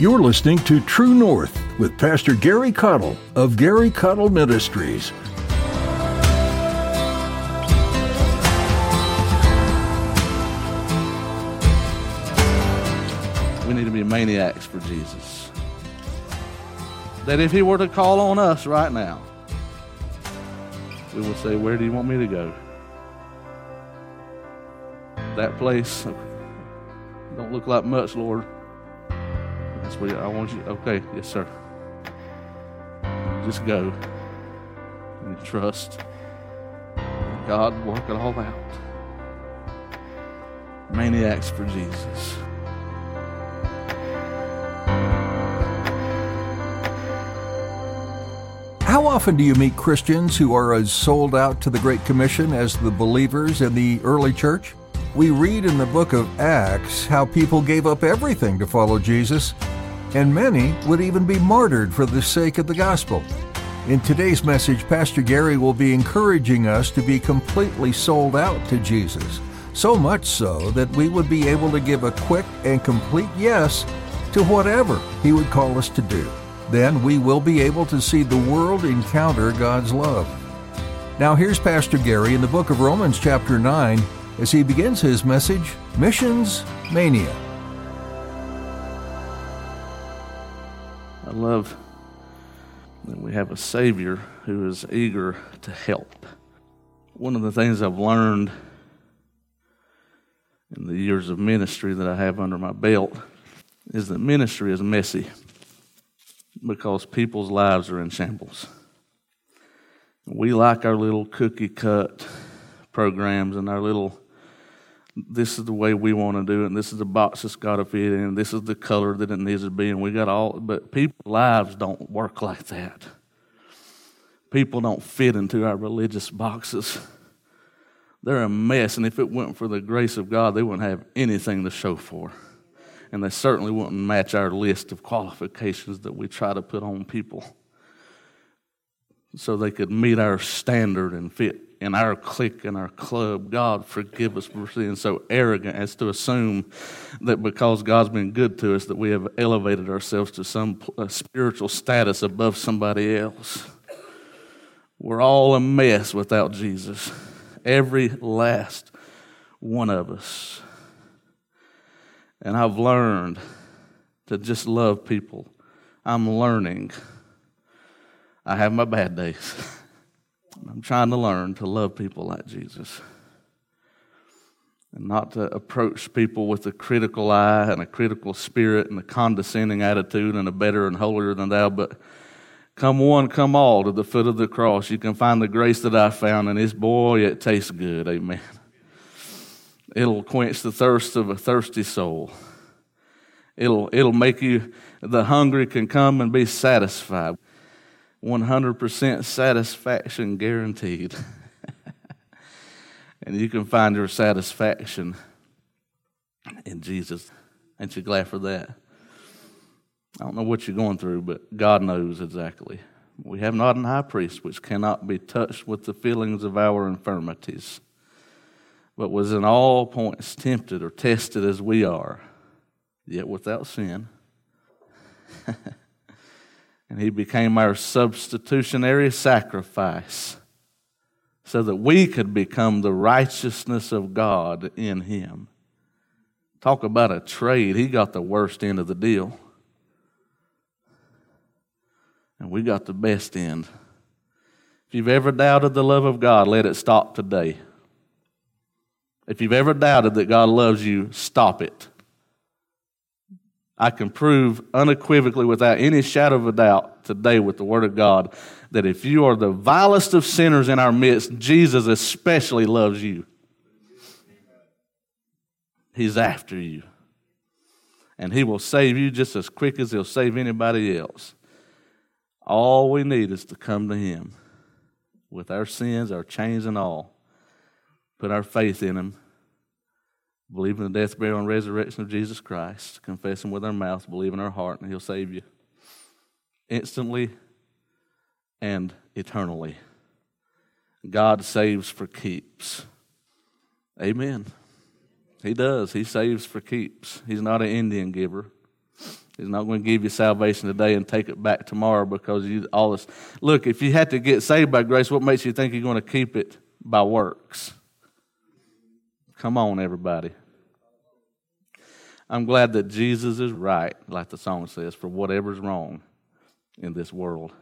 You're listening to True North with Pastor Gary Caudill of Gary Caudill Ministries. We need to be maniacs for Jesus. That if He were to call on us right now, we would say, Where do you want me to go? That place don't look like much, Lord. That's where I want you. Okay, yes, sir. Just go and trust God work it all out. Maniacs for Jesus. How often do you meet Christians who are as sold out to the Great Commission as the believers in the early church? We read in the book of Acts how people gave up everything to follow Jesus, and many would even be martyred for the sake of the gospel. In today's message, Pastor Gary will be encouraging us to be completely sold out to Jesus, so much so that we would be able to give a quick and complete yes to whatever He would call us to do. Then we will be able to see the world encounter God's love. Now, here's Pastor Gary in the book of Romans, chapter 9, as he begins his message Missions Mania. Love that we have a Savior who is eager to help. One of the things I've learned in the years of ministry that I have under my belt is that ministry is messy because people's lives are in shambles. We like our little cookie cut programs and our little this is the way we want to do it, and this is the box that's got to fit in, this is the color that it needs to be, and we got all, but people's lives don't work like that. People don't fit into our religious boxes. They're a mess, and if it weren't for the grace of God, they wouldn't have anything to show for. And they certainly wouldn't match our list of qualifications that we try to put on people so they could meet our standard and fit in our clique and our club. God, forgive us for being so arrogant as to assume that because God's been good to us, that we have elevated ourselves to some uh, spiritual status above somebody else. We're all a mess without Jesus. Every last one of us. And I've learned to just love people. I'm learning. I have my bad days. I'm trying to learn to love people like Jesus and not to approach people with a critical eye and a critical spirit and a condescending attitude and a better and holier than thou, but come one, come all to the foot of the cross. You can find the grace that I found, and this boy, it tastes good. Amen. It'll quench the thirst of a thirsty soul. It'll, it'll make you, the hungry can come and be satisfied. 100% satisfaction guaranteed. and you can find your satisfaction in Jesus. Ain't you glad for that? I don't know what you're going through, but God knows exactly. We have not an high priest which cannot be touched with the feelings of our infirmities, but was in all points tempted or tested as we are, yet without sin. and he became our substitutionary sacrifice so that we could become the righteousness of God in him. Talk about a trade. He got the worst end of the deal. And we got the best end. If you've ever doubted the love of God, let it stop today. If you've ever doubted that God loves you, stop it. I can prove unequivocally, without any shadow of a doubt, today with the Word of God, that if you are the vilest of sinners in our midst, Jesus especially loves you. He's after you. And He will save you just as quick as He'll save anybody else. All we need is to come to Him with our sins, our chains, and all. Put our faith in Him believe in the death, burial, and resurrection of Jesus Christ, confess Him with our mouth, believe in our heart, and He'll save you instantly and eternally. God saves for keeps. Amen. He does. He saves for keeps. He's not an Indian giver. He's not going to give you salvation today and take it back tomorrow because you all this. Look, if you had to get saved by grace, what makes you think you're going to keep it by works? Come on, everybody. I'm glad that Jesus is right, like the song says, for whatever's wrong in this world.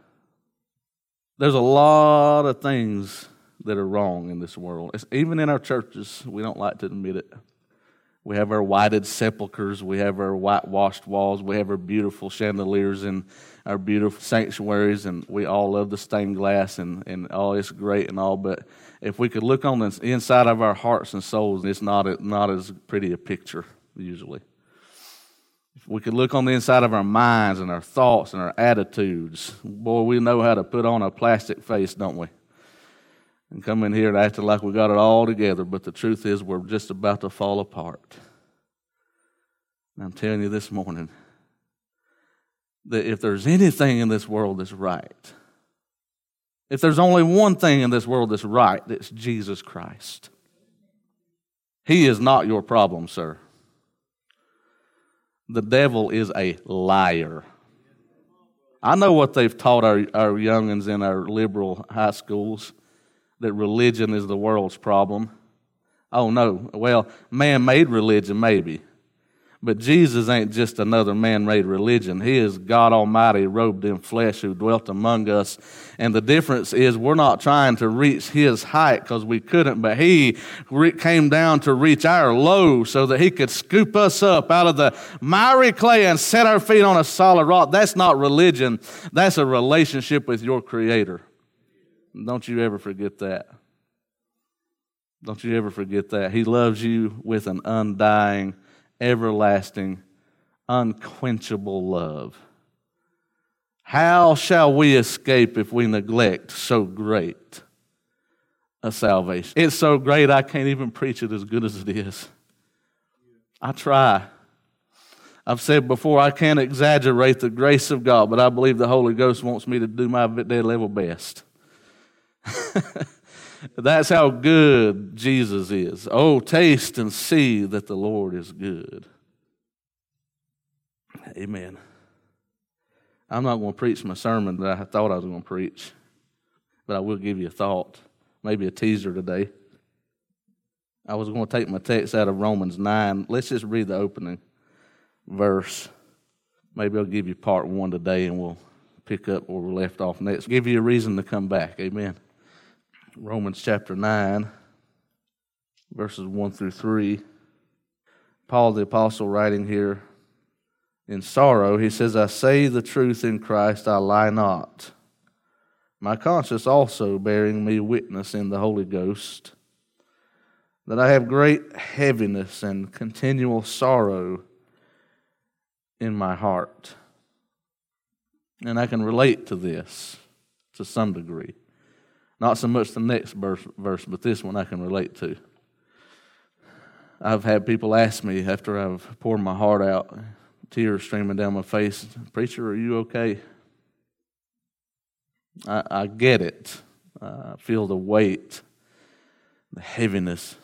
There's a lot of things that are wrong in this world. It's, even in our churches, we don't like to admit it. We have our whited sepulchres, we have our whitewashed walls, we have our beautiful chandeliers and our beautiful sanctuaries, and we all love the stained glass and, and all it's great and all. But if we could look on the inside of our hearts and souls, it's not, a, not as pretty a picture, usually. If we could look on the inside of our minds and our thoughts and our attitudes, boy, we know how to put on a plastic face, don't we? and come in here and act like we got it all together, but the truth is we're just about to fall apart. And I'm telling you this morning that if there's anything in this world that's right, if there's only one thing in this world that's right, it's Jesus Christ. He is not your problem, sir. The devil is a liar. I know what they've taught our, our youngins in our liberal high schools that religion is the world's problem. Oh, no. Well, man made religion, maybe. But Jesus ain't just another man made religion. He is God Almighty robed in flesh who dwelt among us. And the difference is we're not trying to reach his height because we couldn't, but he came down to reach our low so that he could scoop us up out of the miry clay and set our feet on a solid rock. That's not religion, that's a relationship with your Creator. Don't you ever forget that. Don't you ever forget that. He loves you with an undying, everlasting, unquenchable love. How shall we escape if we neglect so great a salvation? It's so great I can't even preach it as good as it is. I try. I've said before, I can't exaggerate the grace of God, but I believe the Holy Ghost wants me to do my dead level best. That's how good Jesus is. Oh, taste and see that the Lord is good. Amen. I'm not going to preach my sermon that I thought I was going to preach, but I will give you a thought, maybe a teaser today. I was going to take my text out of Romans 9. Let's just read the opening verse. Maybe I'll give you part one today and we'll pick up where we left off next. Give you a reason to come back. Amen. Romans chapter 9, verses 1 through 3. Paul the Apostle writing here in sorrow, he says, I say the truth in Christ, I lie not. My conscience also bearing me witness in the Holy Ghost, that I have great heaviness and continual sorrow in my heart. And I can relate to this to some degree. Not so much the next verse, verse, but this one I can relate to. I've had people ask me after I've poured my heart out, tears streaming down my face, Preacher, are you okay? I, I get it. I feel the weight, the heaviness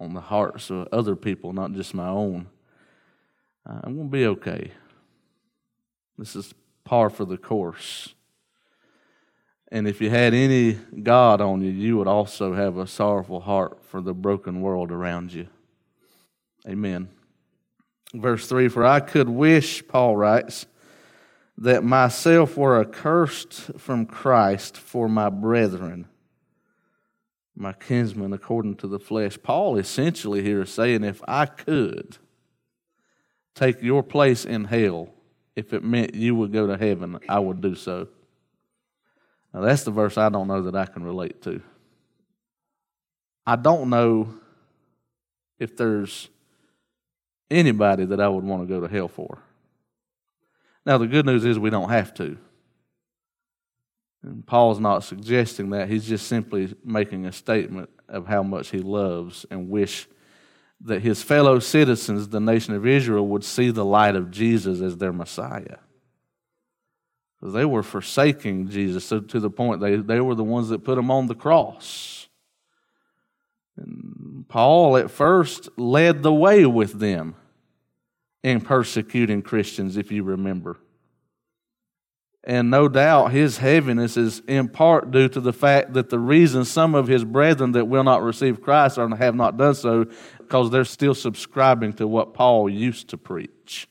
on the hearts of other people, not just my own. I'm going to be okay. This is par for the course. And if you had any God on you, you would also have a sorrowful heart for the broken world around you. Amen. Verse 3 For I could wish, Paul writes, that myself were accursed from Christ for my brethren, my kinsmen according to the flesh. Paul essentially here is saying, if I could take your place in hell, if it meant you would go to heaven, I would do so. Now, that's the verse I don't know that I can relate to. I don't know if there's anybody that I would want to go to hell for. Now, the good news is we don't have to. And Paul's not suggesting that. He's just simply making a statement of how much he loves and wish that his fellow citizens, the nation of Israel, would see the light of Jesus as their Messiah. They were forsaking Jesus so to the point they, they were the ones that put him on the cross. And Paul at first led the way with them in persecuting Christians, if you remember. And no doubt his heaviness is in part due to the fact that the reason some of his brethren that will not receive Christ or have not done so, because they're still subscribing to what Paul used to preach.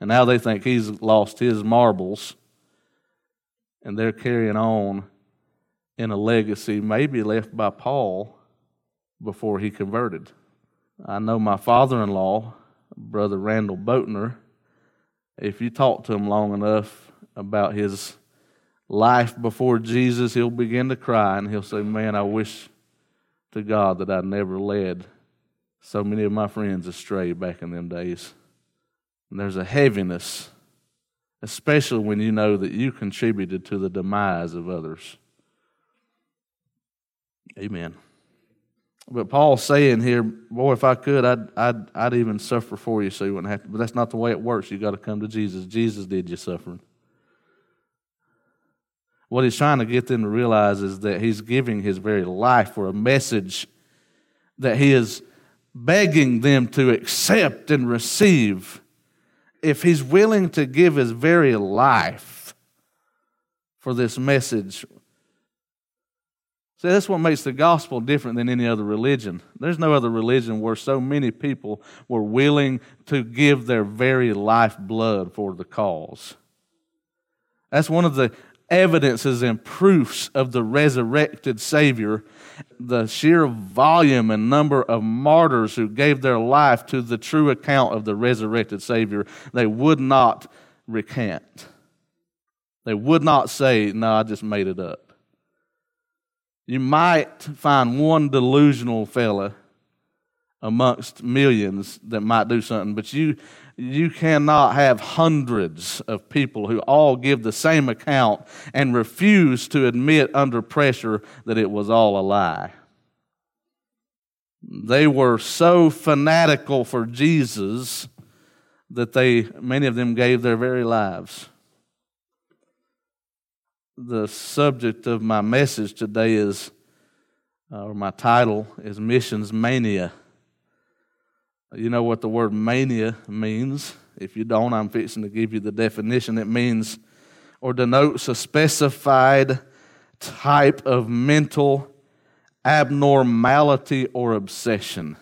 And now they think he's lost his marbles, and they're carrying on in a legacy maybe left by Paul before he converted. I know my father in law, Brother Randall Boatner, if you talk to him long enough, about his life before Jesus, he'll begin to cry and he'll say, Man, I wish to God that I never led so many of my friends astray back in them days. And there's a heaviness, especially when you know that you contributed to the demise of others. Amen. But Paul's saying here, boy, if I could, I'd, I'd, I'd even suffer for you so you wouldn't have to. But that's not the way it works. You've got to come to Jesus. Jesus did your suffering. What he's trying to get them to realize is that he's giving his very life for a message that he is begging them to accept and receive. If he's willing to give his very life for this message, See, that's what makes the gospel different than any other religion. There's no other religion where so many people were willing to give their very life blood for the cause. That's one of the evidences and proofs of the resurrected Savior, the sheer volume and number of martyrs who gave their life to the true account of the resurrected Savior, they would not recant. They would not say, No, I just made it up. You might find one delusional fella amongst millions that might do something, but you you cannot have hundreds of people who all give the same account and refuse to admit under pressure that it was all a lie. They were so fanatical for Jesus that they many of them gave their very lives. The subject of my message today is uh, or my title is missions mania. You know what the word mania means. If you don't, I'm fixing to give you the definition. It means or denotes a specified type of mental abnormality or obsession.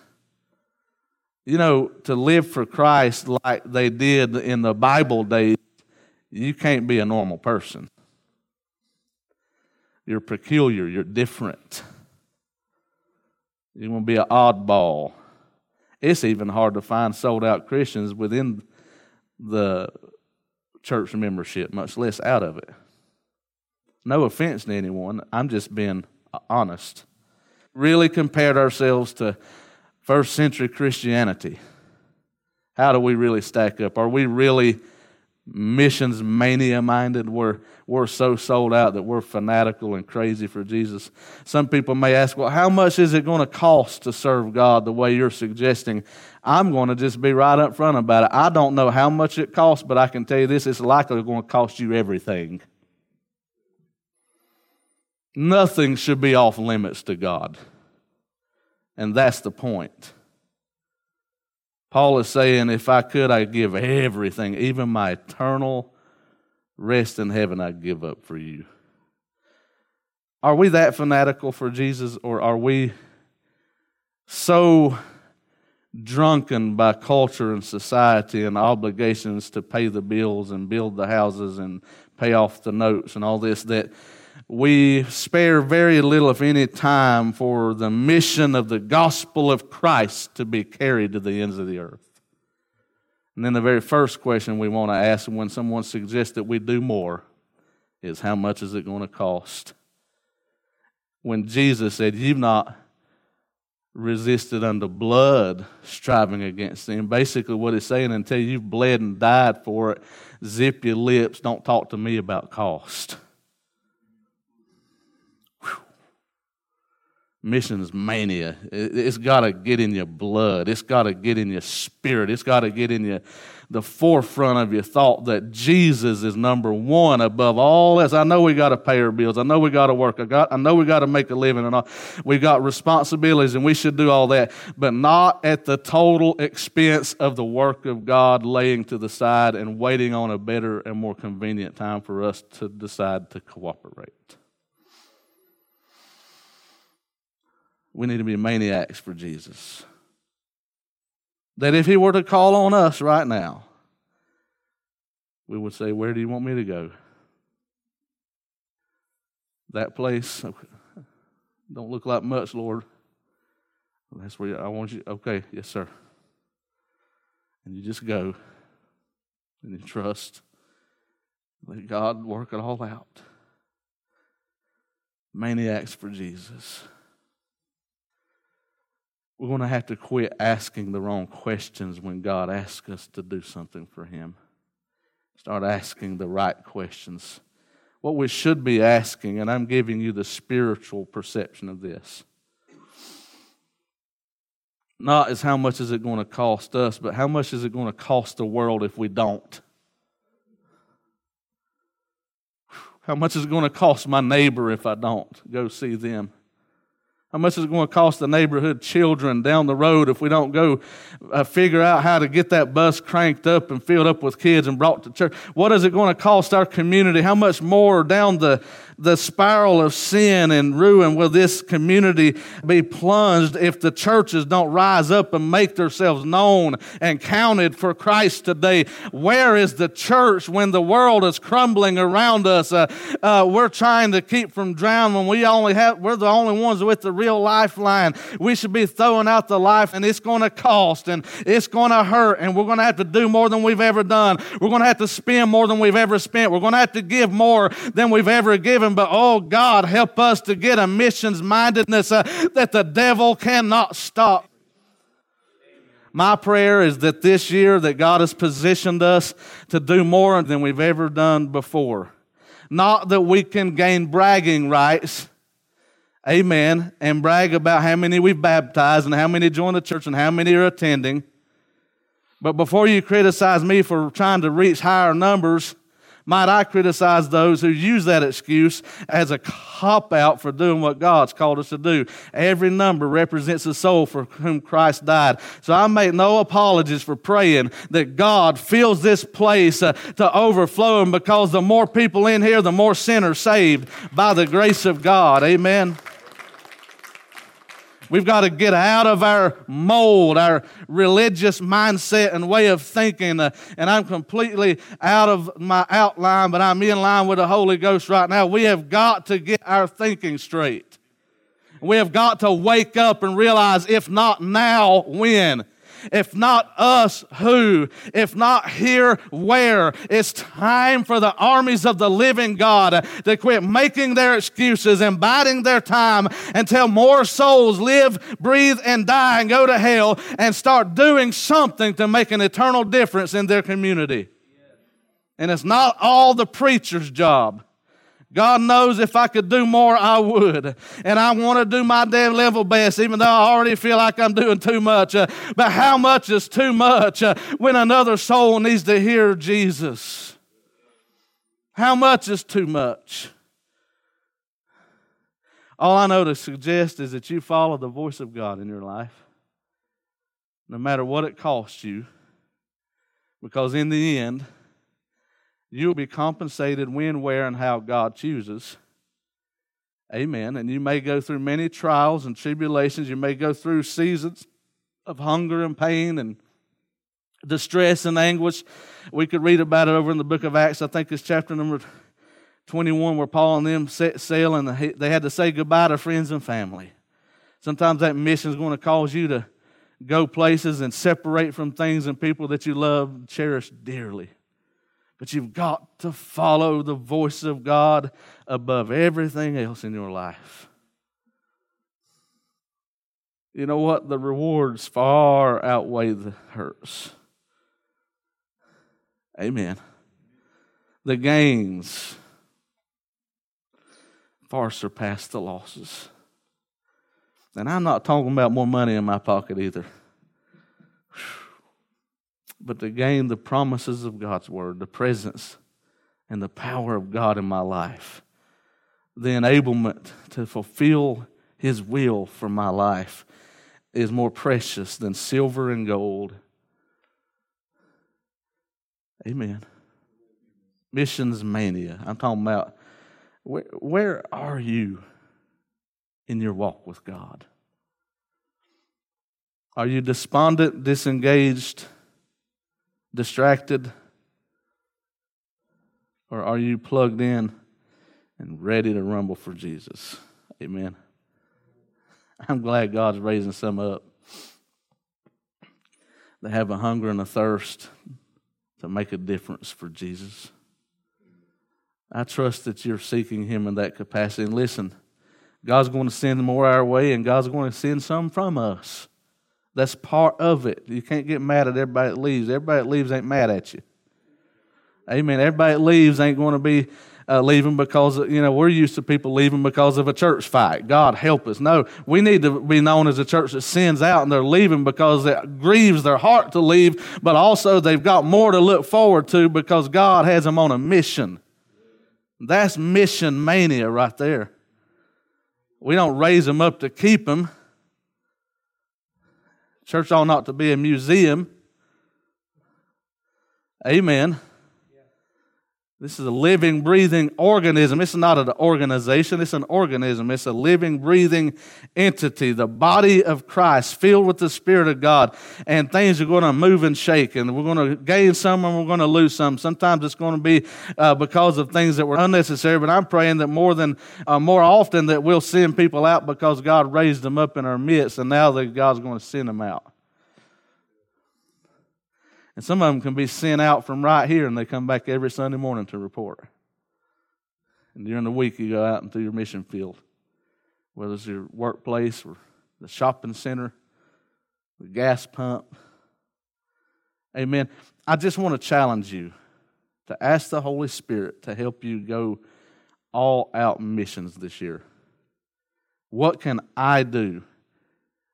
You know, to live for Christ like they did in the Bible days, you can't be a normal person. You're peculiar, you're different. You're going to be an oddball. It's even hard to find sold out Christians within the church membership, much less out of it. No offense to anyone, I'm just being honest. Really compared ourselves to first century Christianity. How do we really stack up? Are we really missions mania minded. We're, we're so sold out that we're fanatical and crazy for Jesus. Some people may ask, well, how much is it going to cost to serve God the way you're suggesting? I'm going to just be right up front about it. I don't know how much it costs, but I can tell you this it's likely going to cost you everything. Nothing should be off limits to God. And that's the point. Paul is saying, if I could, I'd give everything, even my eternal rest in heaven, I'd give up for you. Are we that fanatical for Jesus, or are we so drunken by culture and society and obligations to pay the bills and build the houses and pay off the notes and all this that we spare very little, if any, time for the mission of the gospel of Christ to be carried to the ends of the earth. And then the very first question we want to ask when someone suggests that we do more is how much is it going to cost? When Jesus said, You've not resisted unto blood, striving against sin. Basically, what he's saying, until you've bled and died for it, zip your lips, don't talk to me about cost. Missions mania. It's got to get in your blood. It's got to get in your spirit. It's got to get in your the forefront of your thought that Jesus is number one above all else. I know we got to pay our bills. I know we got to work. I got. I know we got to make a living, and all. we got responsibilities, and we should do all that, but not at the total expense of the work of God laying to the side and waiting on a better and more convenient time for us to decide to cooperate. We need to be maniacs for Jesus. That if He were to call on us right now, we would say, Where do you want me to go? That place don't look like much, Lord. That's where I want you. Okay, yes, sir. And you just go and you trust. Let God work it all out. Maniacs for Jesus we're going to have to quit asking the wrong questions when God asks us to do something for Him. Start asking the right questions. What we should be asking, and I'm giving you the spiritual perception of this. Not as how much is it going to cost us, but how much is it going to cost the world if we don't? How much is it going to cost my neighbor if I don't go see them? How much is it going to cost the neighborhood children down the road if we don't go uh, figure out how to get that bus cranked up and filled up with kids and brought to church? What is it going to cost our community? How much more down the the spiral of sin and ruin will this community be plunged if the churches don't rise up and make themselves known and counted for Christ today? Where is the church when the world is crumbling around us? Uh, uh, we're trying to keep from drowning when we only have, we're the only ones with the real lifeline. We should be throwing out the life and it's going to cost and it's going to hurt and we're going to have to do more than we've ever done. We're going to have to spend more than we've ever spent. We're going to have to give more than we've ever given heaven, but oh God, help us to get a missions mindedness uh, that the devil cannot stop. My prayer is that this year that God has positioned us to do more than we've ever done before. Not that we can gain bragging rights, amen, and brag about how many we've baptized and how many join the church and how many are attending. But before you criticize me for trying to reach higher numbers, might I criticize those who use that excuse as a cop out for doing what God's called us to do? Every number represents a soul for whom Christ died. So I make no apologies for praying that God fills this place uh, to overflowing because the more people in here, the more sinners saved by the grace of God. Amen. We've got to get out of our mold, our religious mindset and way of thinking. Uh, and I'm completely out of my outline, but I'm in line with the Holy Ghost right now. We have got to get our thinking straight. We have got to wake up and realize if not now, when? If not us, who? If not here, where? It's time for the armies of the living God to quit making their excuses and biding their time until more souls live, breathe, and die and go to hell and start doing something to make an eternal difference in their community. And it's not all the preacher's job. God knows if I could do more, I would. And I want to do my damn level best, even though I already feel like I'm doing too much. Uh, but how much is too much uh, when another soul needs to hear Jesus? How much is too much? All I know to suggest is that you follow the voice of God in your life, no matter what it costs you, because in the end, You'll be compensated when, where, and how God chooses. Amen. And you may go through many trials and tribulations. You may go through seasons of hunger and pain and distress and anguish. We could read about it over in the book of Acts. I think it's chapter number 21 where Paul and them set sail and they had to say goodbye to friends and family. Sometimes that mission is going to cause you to go places and separate from things and people that you love, cherish dearly. But you've got to follow the voice of God above everything else in your life. You know what? The rewards far outweigh the hurts. Amen. The gains far surpass the losses. And I'm not talking about more money in my pocket either. But to gain the promises of God's word, the presence and the power of God in my life, the enablement to fulfill His will for my life is more precious than silver and gold. Amen. Missions mania. I'm talking about where, where are you in your walk with God? Are you despondent, disengaged, distracted? Or are you plugged in and ready to rumble for Jesus? Amen. I'm glad God's raising some up. They have a hunger and a thirst to make a difference for Jesus. I trust that you're seeking Him in that capacity. And listen, God's going to send more our way, and God's going to send some from us. That's part of it. You can't get mad at everybody that leaves. Everybody that leaves ain't mad at you. Amen. Everybody that leaves ain't going to be uh, leaving because, you know, we're used to people leaving because of a church fight. God help us. No, we need to be known as a church that sends out and they're leaving because it grieves their heart to leave, but also they've got more to look forward to because God has them on a mission. That's mission mania right there. We don't raise them up to keep them. Church ought not to be a museum. Amen. This is a living, breathing organism. It's not an organization, it's an organism. It's a living, breathing entity, the body of Christ, filled with the Spirit of God. And things are going to move and shake, and we're going to gain some and we're going to lose some. Sometimes it's going to be uh, because of things that were unnecessary, but I'm praying that more than uh, more often that we'll send people out because God raised them up in our midst, and now that God's going to send them out. And some of them can be sent out from right here and they come back every Sunday morning to report. And during the week, you go out into your mission field, whether it's your workplace or the shopping center, the gas pump. Amen. I just want to challenge you to ask the Holy Spirit to help you go all out missions this year. What can I do?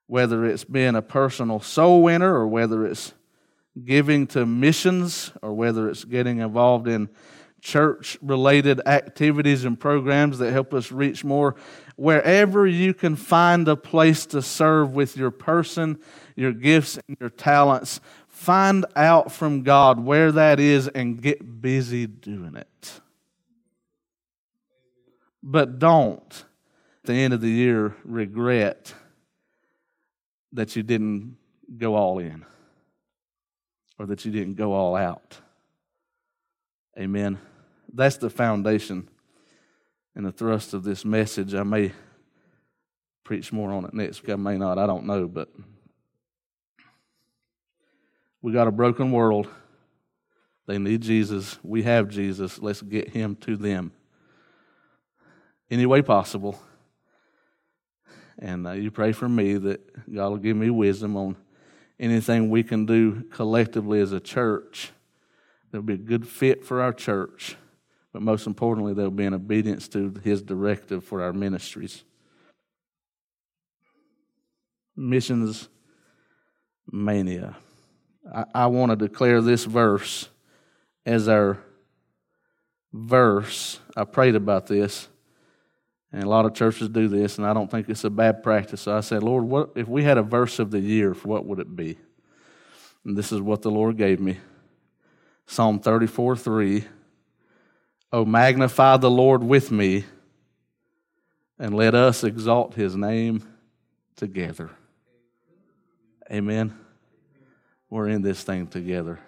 Whether it's being a personal soul winner or whether it's giving to missions or whether it's getting involved in church related activities and programs that help us reach more. Wherever you can find a place to serve with your person, your gifts, and your talents, find out from God where that is and get busy doing it. But don't, at the end of the year, regret that you didn't go all in or that you didn't go all out. Amen. That's the foundation and the thrust of this message. I may preach more on it next week. I may not. I don't know. But we got a broken world. They need Jesus. We have Jesus. Let's get him to them any way possible. And uh, you pray for me that God will give me wisdom on anything we can do collectively as a church that'll be a good fit for our church, but most importantly, there'll be an obedience to His directive for our ministries. Missions mania. I, I want to declare this verse as our verse. I prayed about this. And a lot of churches do this, and I don't think it's a bad practice. So I said, Lord, what if we had a verse of the year, what would it be? And this is what the Lord gave me. Psalm 34 3. Oh, magnify the Lord with me, and let us exalt his name together. Amen. We're in this thing together.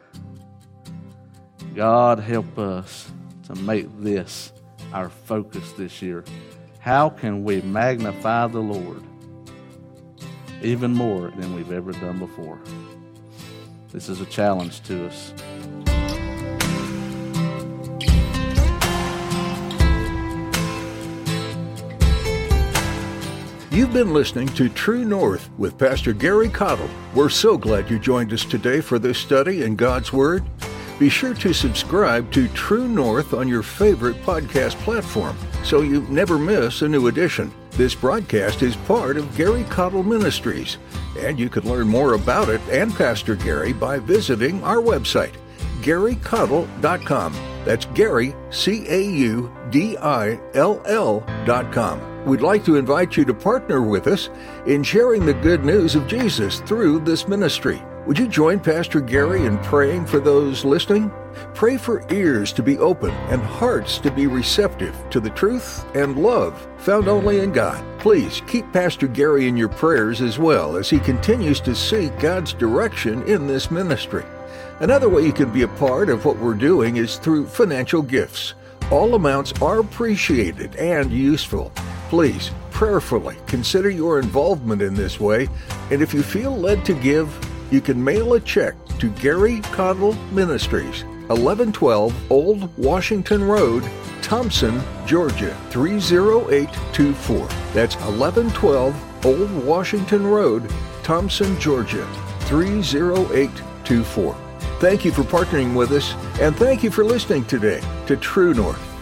God, help us to make this our focus this year. How can we magnify the Lord even more than we've ever done before? This is a challenge to us. You've been listening to True North with Pastor Gary Caudill. We're so glad you joined us today for this study in God's Word. Be sure to subscribe to True North on your favorite podcast platform so you never miss a new edition. This broadcast is part of Gary Caudill Ministries, and you can learn more about it and Pastor Gary by visiting our website, garycaudill.com. That's Gary, C A U D I L L.com. We'd like to invite you to partner with us in sharing the good news of Jesus through this ministry. Would you join Pastor Gary in praying for those listening? Pray for ears to be open and hearts to be receptive to the truth and love found only in God. Please keep Pastor Gary in your prayers as well as he continues to seek God's direction in this ministry. Another way you can be a part of what we're doing is through financial gifts. All amounts are appreciated and useful. Please prayerfully consider your involvement in this way, and if you feel led to give, you can mail a check to Gary Caudill Ministries, 1112 Old Washington Road, Thomson, Georgia 30824. That's 1112 Old Washington Road, Thomson, Georgia 30824. Thank you for partnering with us, and thank you for listening today to True North.